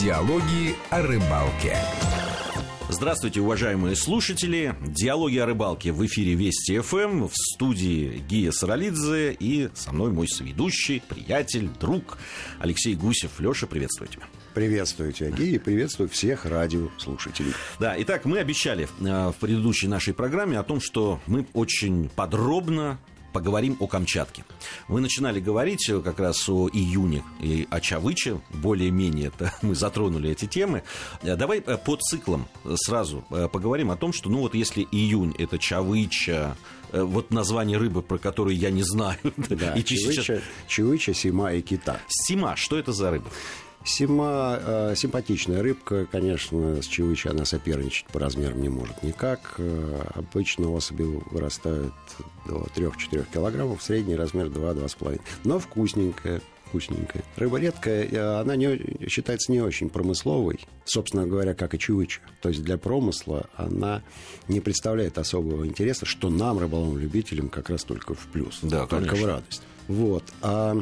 Диалоги о рыбалке. Здравствуйте, уважаемые слушатели. Диалоги о рыбалке в эфире Вести ФМ. В студии Гия Саралидзе и со мной мой соведущий, приятель, друг Алексей Гусев. Леша, приветствую тебя. Приветствую тебя, Гия, и приветствую всех радиослушателей. Да, итак, мы обещали э, в предыдущей нашей программе о том, что мы очень подробно поговорим о Камчатке. Мы начинали говорить э, как раз о июне и о Чавыче, более-менее мы затронули эти темы. Э, давай э, по циклам сразу поговорим о том, что, ну вот если июнь это Чавыча, вот название рыбы, про которую я не знаю. Да, и чавыча, сейчас... чавыча, сима и кита. Сима, что это за рыба? Сима э, симпатичная рыбка, конечно, с чевычи она соперничать по размерам не может никак. Э, обычно особи вырастают до 3-4 килограммов, средний размер 2-2,5. Но вкусненькая, вкусненькая. Рыба редкая, она не, считается не очень промысловой, собственно говоря, как и чевыча. То есть для промысла она не представляет особого интереса, что нам, рыболовам-любителям, как раз только в плюс, да, только конечно. в радость. Вот. А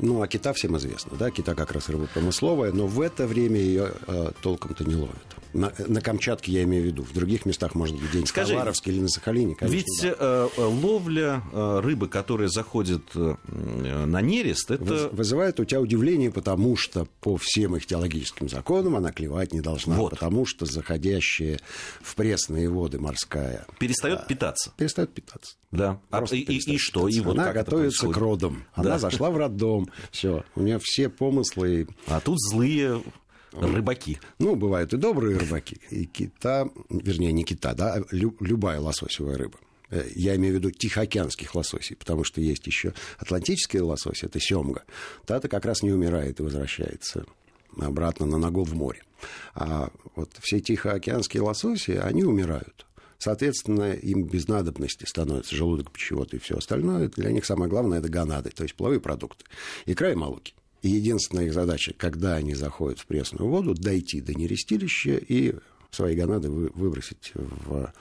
ну, а кита всем известно, да, кита как раз рыба промысловая, но в это время ее э, толком-то не ловят. На, на Камчатке я имею в виду. В других местах, может быть, где-нибудь Скажи, Хабаровске или на Сахалине, конечно, Ведь да. э, ловля э, рыбы, которая заходит э, на нерест, это... Вызывает у тебя удивление, потому что по всем их теологическим законам она клевать не должна. Вот. Потому что заходящая в пресные воды морская... Перестает питаться. Перестает питаться. Да. А, и, и, и что? И вот она готовится к родам. Она Да. зашла в роддом. Все. У нее все помыслы А тут злые рыбаки. Ну, бывают и добрые рыбаки, и кита, вернее, не кита, да, а лю- любая лососевая рыба. Э, Я имею в виду тихоокеанских лососей, потому что есть еще атлантический лосось, это семга. Та-то как раз не умирает и возвращается обратно на ногу в море. А вот все тихоокеанские лососи, они умирают. Соответственно, им без надобности становится желудок, пищевод и все остальное. Для них самое главное – это гонады, то есть половые продукты. Икра и молоки. И единственная их задача, когда они заходят в пресную воду, дойти до нерестилища и свои гонады вы- выбросить в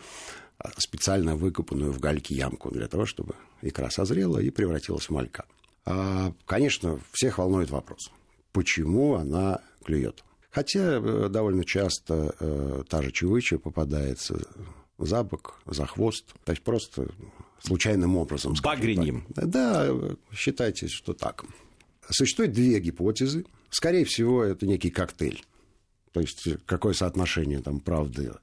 а, специально выкопанную в гальке ямку для того, чтобы икра созрела и превратилась в малька. А, Конечно, всех волнует вопрос, почему она клюет. Хотя э, довольно часто э, та же чевыча попадается за бок, за хвост, то есть просто случайным образом. так. Да, считайте, что так. Существует две гипотезы. Скорее всего, это некий коктейль. То есть какое соотношение там правды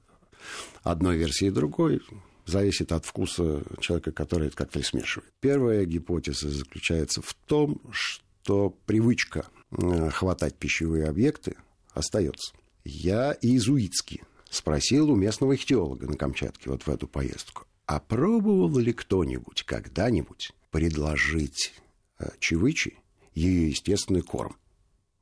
одной версии и другой зависит от вкуса человека, который этот коктейль смешивает. Первая гипотеза заключается в том, что привычка э, хватать пищевые объекты остается. Я иезуитски спросил у местного ихтиолога на Камчатке вот в эту поездку, а пробовал ли кто-нибудь когда-нибудь предложить э, чевычи ее естественный корм?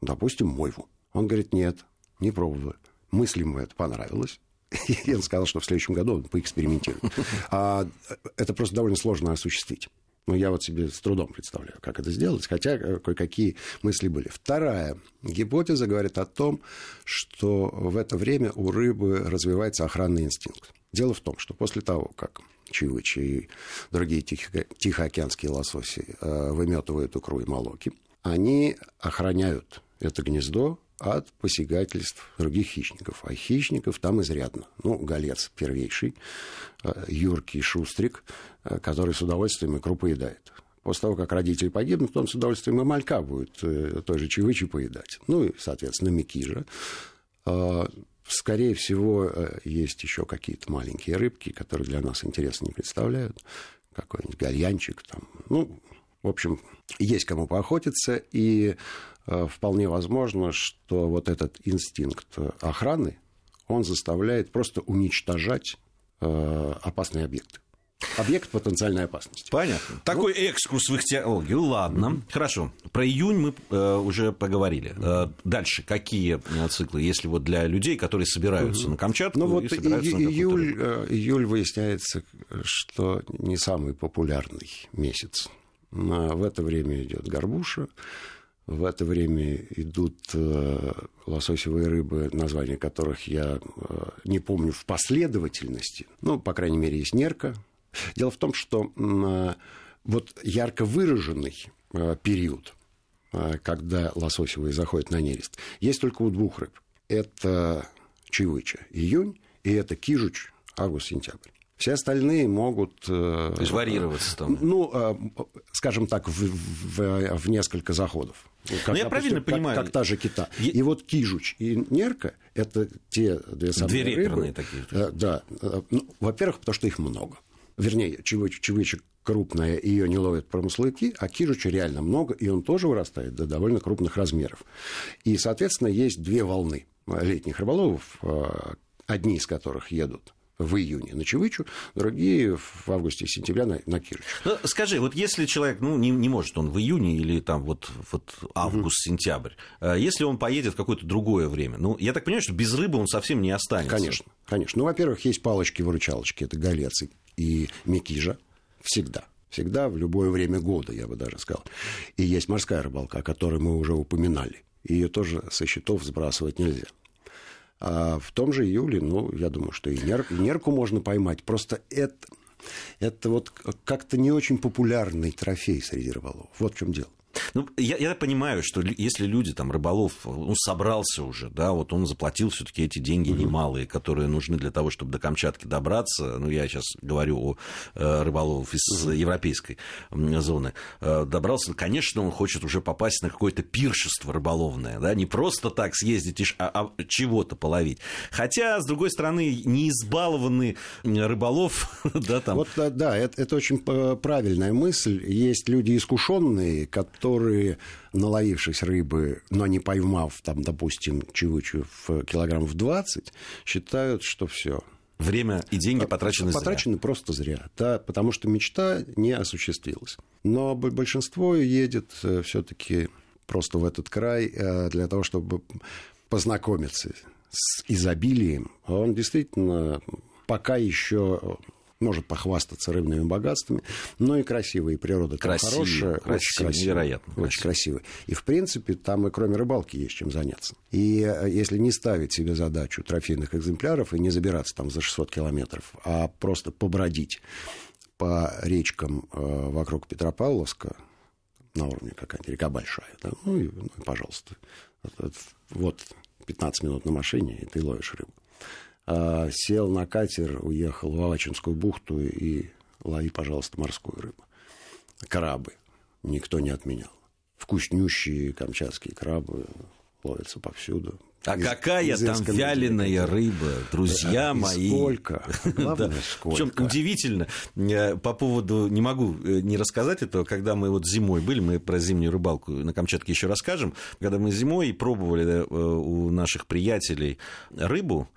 Допустим, мойву. Он говорит, нет, не пробовал. Мысли ему это понравилось. И он сказал, что в следующем году он поэкспериментирует. А это просто довольно сложно осуществить. Ну, я вот себе с трудом представляю, как это сделать, хотя э, кое-какие мысли были. Вторая гипотеза говорит о том, что в это время у рыбы развивается охранный инстинкт. Дело в том, что после того, как чивычи и другие тихо- тихоокеанские лососи э, выметывают икру и молоки, они охраняют это гнездо от посягательств других хищников. А хищников там изрядно. Ну, голец первейший, э, юркий шустрик, э, который с удовольствием икру поедает. После того, как родители погибнут, он с удовольствием и малька будет э, той же чевычи поедать. Ну, и, соответственно, микижа. Скорее всего, есть еще какие-то маленькие рыбки, которые для нас интересно не представляют. Какой-нибудь гальянчик там. Ну, в общем, есть кому поохотиться, и э, вполне возможно, что вот этот инстинкт охраны, он заставляет просто уничтожать э, опасные объекты. Объект потенциальной опасности. Понятно. Такой экскурс в их теологию. Ладно, хорошо. Про июнь мы э, уже поговорили. Э, дальше, какие э, циклы, если вот для людей, которые собираются на Камчатку Ну вот и и- июль, июль выясняется, что не самый популярный месяц. В это время идет горбуша, в это время идут э, лососевые рыбы, названия которых я э, не помню в последовательности. Ну, по крайней мере, есть нерка. Дело в том, что э, вот ярко выраженный период, когда лососевые заходят на нерест, есть только у двух рыб. это Чевыча, июнь, и это Кижуч, август-сентябрь. Все остальные могут... То есть варьироваться там. Ну, скажем так, в, в, в несколько заходов. Как, ну, я допустим, правильно как, понимаю. Как та же кита. Е... И вот кижуч и нерка – это те две самые Две рыбы. такие. Да. Ну, во-первых, потому что их много. Вернее, чевыч, чевыча крупная, ее не ловят промысловики, а кижуча реально много, и он тоже вырастает до довольно крупных размеров. И, соответственно, есть две волны летних рыболовов, одни из которых едут в июне на Чевычу, другие в августе сентября на, на Кирыч. Ну, скажи, вот если человек, ну, не, не может он в июне или там вот, вот август-сентябрь, угу. если он поедет в какое-то другое время, ну, я так понимаю, что без рыбы он совсем не останется. Конечно, конечно. Ну, во-первых, есть палочки-выручалочки, это голец и мекижа, всегда. Всегда, в любое время года, я бы даже сказал. И есть морская рыбалка, о которой мы уже упоминали. Ее тоже со счетов сбрасывать нельзя. А в том же июле, ну, я думаю, что и, нер, и нерку можно поймать. Просто это, это вот как-то не очень популярный трофей среди рыболовов. Вот в чем дело. Ну, я, я понимаю, что если люди, там, рыболов, ну, собрался уже, да, вот он заплатил все таки эти деньги угу. немалые, которые нужны для того, чтобы до Камчатки добраться, ну, я сейчас говорю о э, рыболовов из угу. европейской зоны, э, добрался, конечно, он хочет уже попасть на какое-то пиршество рыболовное, да, не просто так съездить, а, а чего-то половить. Хотя, с другой стороны, не избалованный рыболов, да, там... Вот, да, да это, это очень правильная мысль. Есть люди искушенные, которые которые, наловившись рыбы, но не поймав, там, допустим, чевычу в килограммов 20, считают, что все. Время и деньги потрачены, потрачены зря. просто зря, да, потому что мечта не осуществилась. Но большинство едет э, все-таки просто в этот край э, для того, чтобы познакомиться с изобилием. Он действительно пока еще может похвастаться рыбными богатствами, но и красивая, природа там хорошая, красивый, очень красивая. Невероятно. Очень красивая. И, в принципе, там и кроме рыбалки есть чем заняться. И э, если не ставить себе задачу трофейных экземпляров и не забираться там за 600 километров, а просто побродить по речкам э, вокруг Петропавловска, на уровне какая-нибудь река большая, да, ну, и, ну и пожалуйста, вот 15 минут на машине, и ты ловишь рыбу. А, сел на катер, уехал в Авачинскую бухту и лови, пожалуйста, морскую рыбу. Крабы никто не отменял. Вкуснющие камчатские крабы ловятся повсюду. А из, какая из там вяленая рыба, друзья и мои. Сколько? Главное, да. сколько. Причем удивительно, э, по поводу, не могу э, не рассказать этого, когда мы вот зимой были, мы про зимнюю рыбалку на Камчатке еще расскажем, когда мы зимой пробовали э, у наших приятелей рыбу,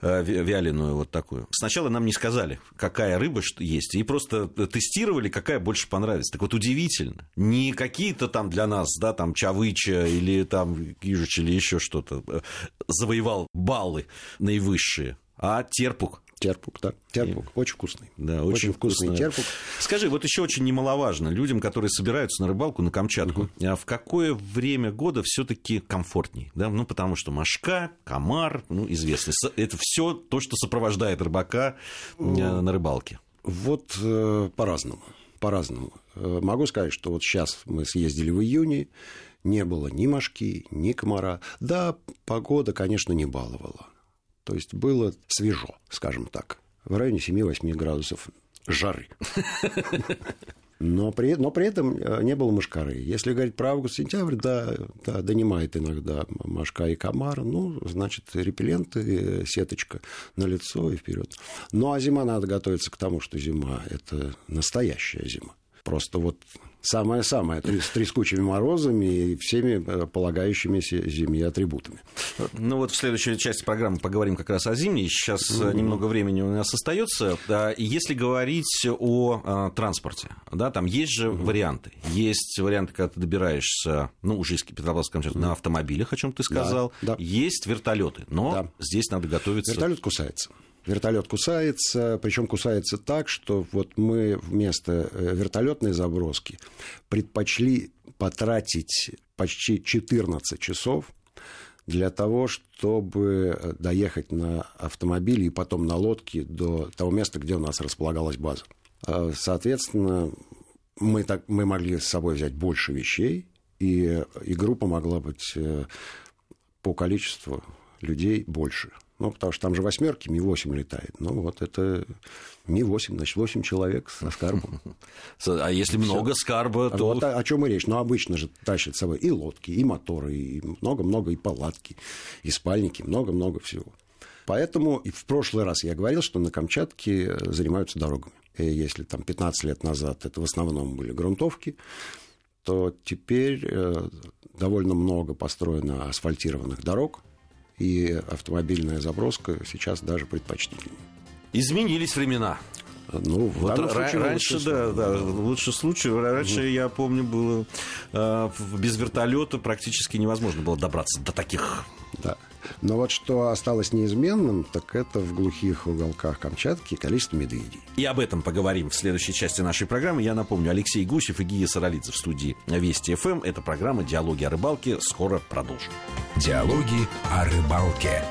вяленую вот такую. Сначала нам не сказали, какая рыба есть, и просто тестировали, какая больше понравится. Так вот удивительно, не какие-то там для нас, да, там Чавыча или там Кижич или еще что-то э, завоевал баллы наивысшие, а терпук Терпук, да. Терпук. И... Очень вкусный. Да, очень, очень вкусный вкусная. терпук. Скажи, вот еще очень немаловажно, людям, которые собираются на рыбалку на Камчатку, угу. а в какое время года все-таки комфортней? Да? Ну, потому что мошка, комар, ну, известно. Это все то, что сопровождает рыбака э, на рыбалке. Вот э, по-разному. По-разному. Э, могу сказать, что вот сейчас мы съездили в июне, не было ни мошки, ни комара. Да, погода, конечно, не баловала. То есть было свежо, скажем так, в районе 7-8 градусов жары. Но при, но при этом э, не было мошкары. Если говорить про август-сентябрь, да, да, донимает иногда мошка и комар. Ну, значит, репелленты, э, сеточка на лицо и вперед. Ну, а зима надо готовиться к тому, что зима – это настоящая зима. Просто вот самое-самое, с трескучими морозами и всеми э, полагающимися зимними атрибутами. Ну вот в следующей части программы поговорим как раз о зимней. Сейчас mm-hmm. немного времени у нас остается. Если говорить о а, транспорте, да, там есть же mm-hmm. варианты. Есть варианты, когда ты добираешься, ну, уже из Петропавловска mm-hmm. на автомобилях, о чем ты сказал. Да, да. Есть вертолеты, но да. здесь надо готовиться. Вертолет кусается. Вертолет кусается, причем кусается так, что вот мы вместо э, вертолетной заброски предпочли потратить почти 14 часов для того, чтобы э, доехать на автомобиле и потом на лодке до того места, где у нас располагалась база. А, соответственно, мы, так, мы могли с собой взять больше вещей, и, и группа могла быть э, по количеству людей больше. Ну, потому что там же восьмерки, Ми-8 летает. Ну, вот это Ми-8, значит, 8 человек со скарбом. А если много скарба, то... Вот о, чем и речь. Ну, обычно же тащат с собой и лодки, и моторы, и много-много, и палатки, и спальники, много-много всего. Поэтому в прошлый раз я говорил, что на Камчатке занимаются дорогами. И если там 15 лет назад это в основном были грунтовки, то теперь э, довольно много построено асфальтированных дорог, и автомобильная заброска сейчас даже предпочтительнее. Изменились времена. Ну, в вот случае, раньше, да, да, лучший случай. Раньше, угу. я помню, было э, без вертолета практически невозможно было добраться до таких. Да. Но вот что осталось неизменным, так это в глухих уголках Камчатки количество медведей. И об этом поговорим в следующей части нашей программы. Я напомню, Алексей Гусев и Гия Саралидзе в студии Вести ФМ. Это программа «Диалоги о рыбалке». Скоро продолжим. Диалоги о рыбалке.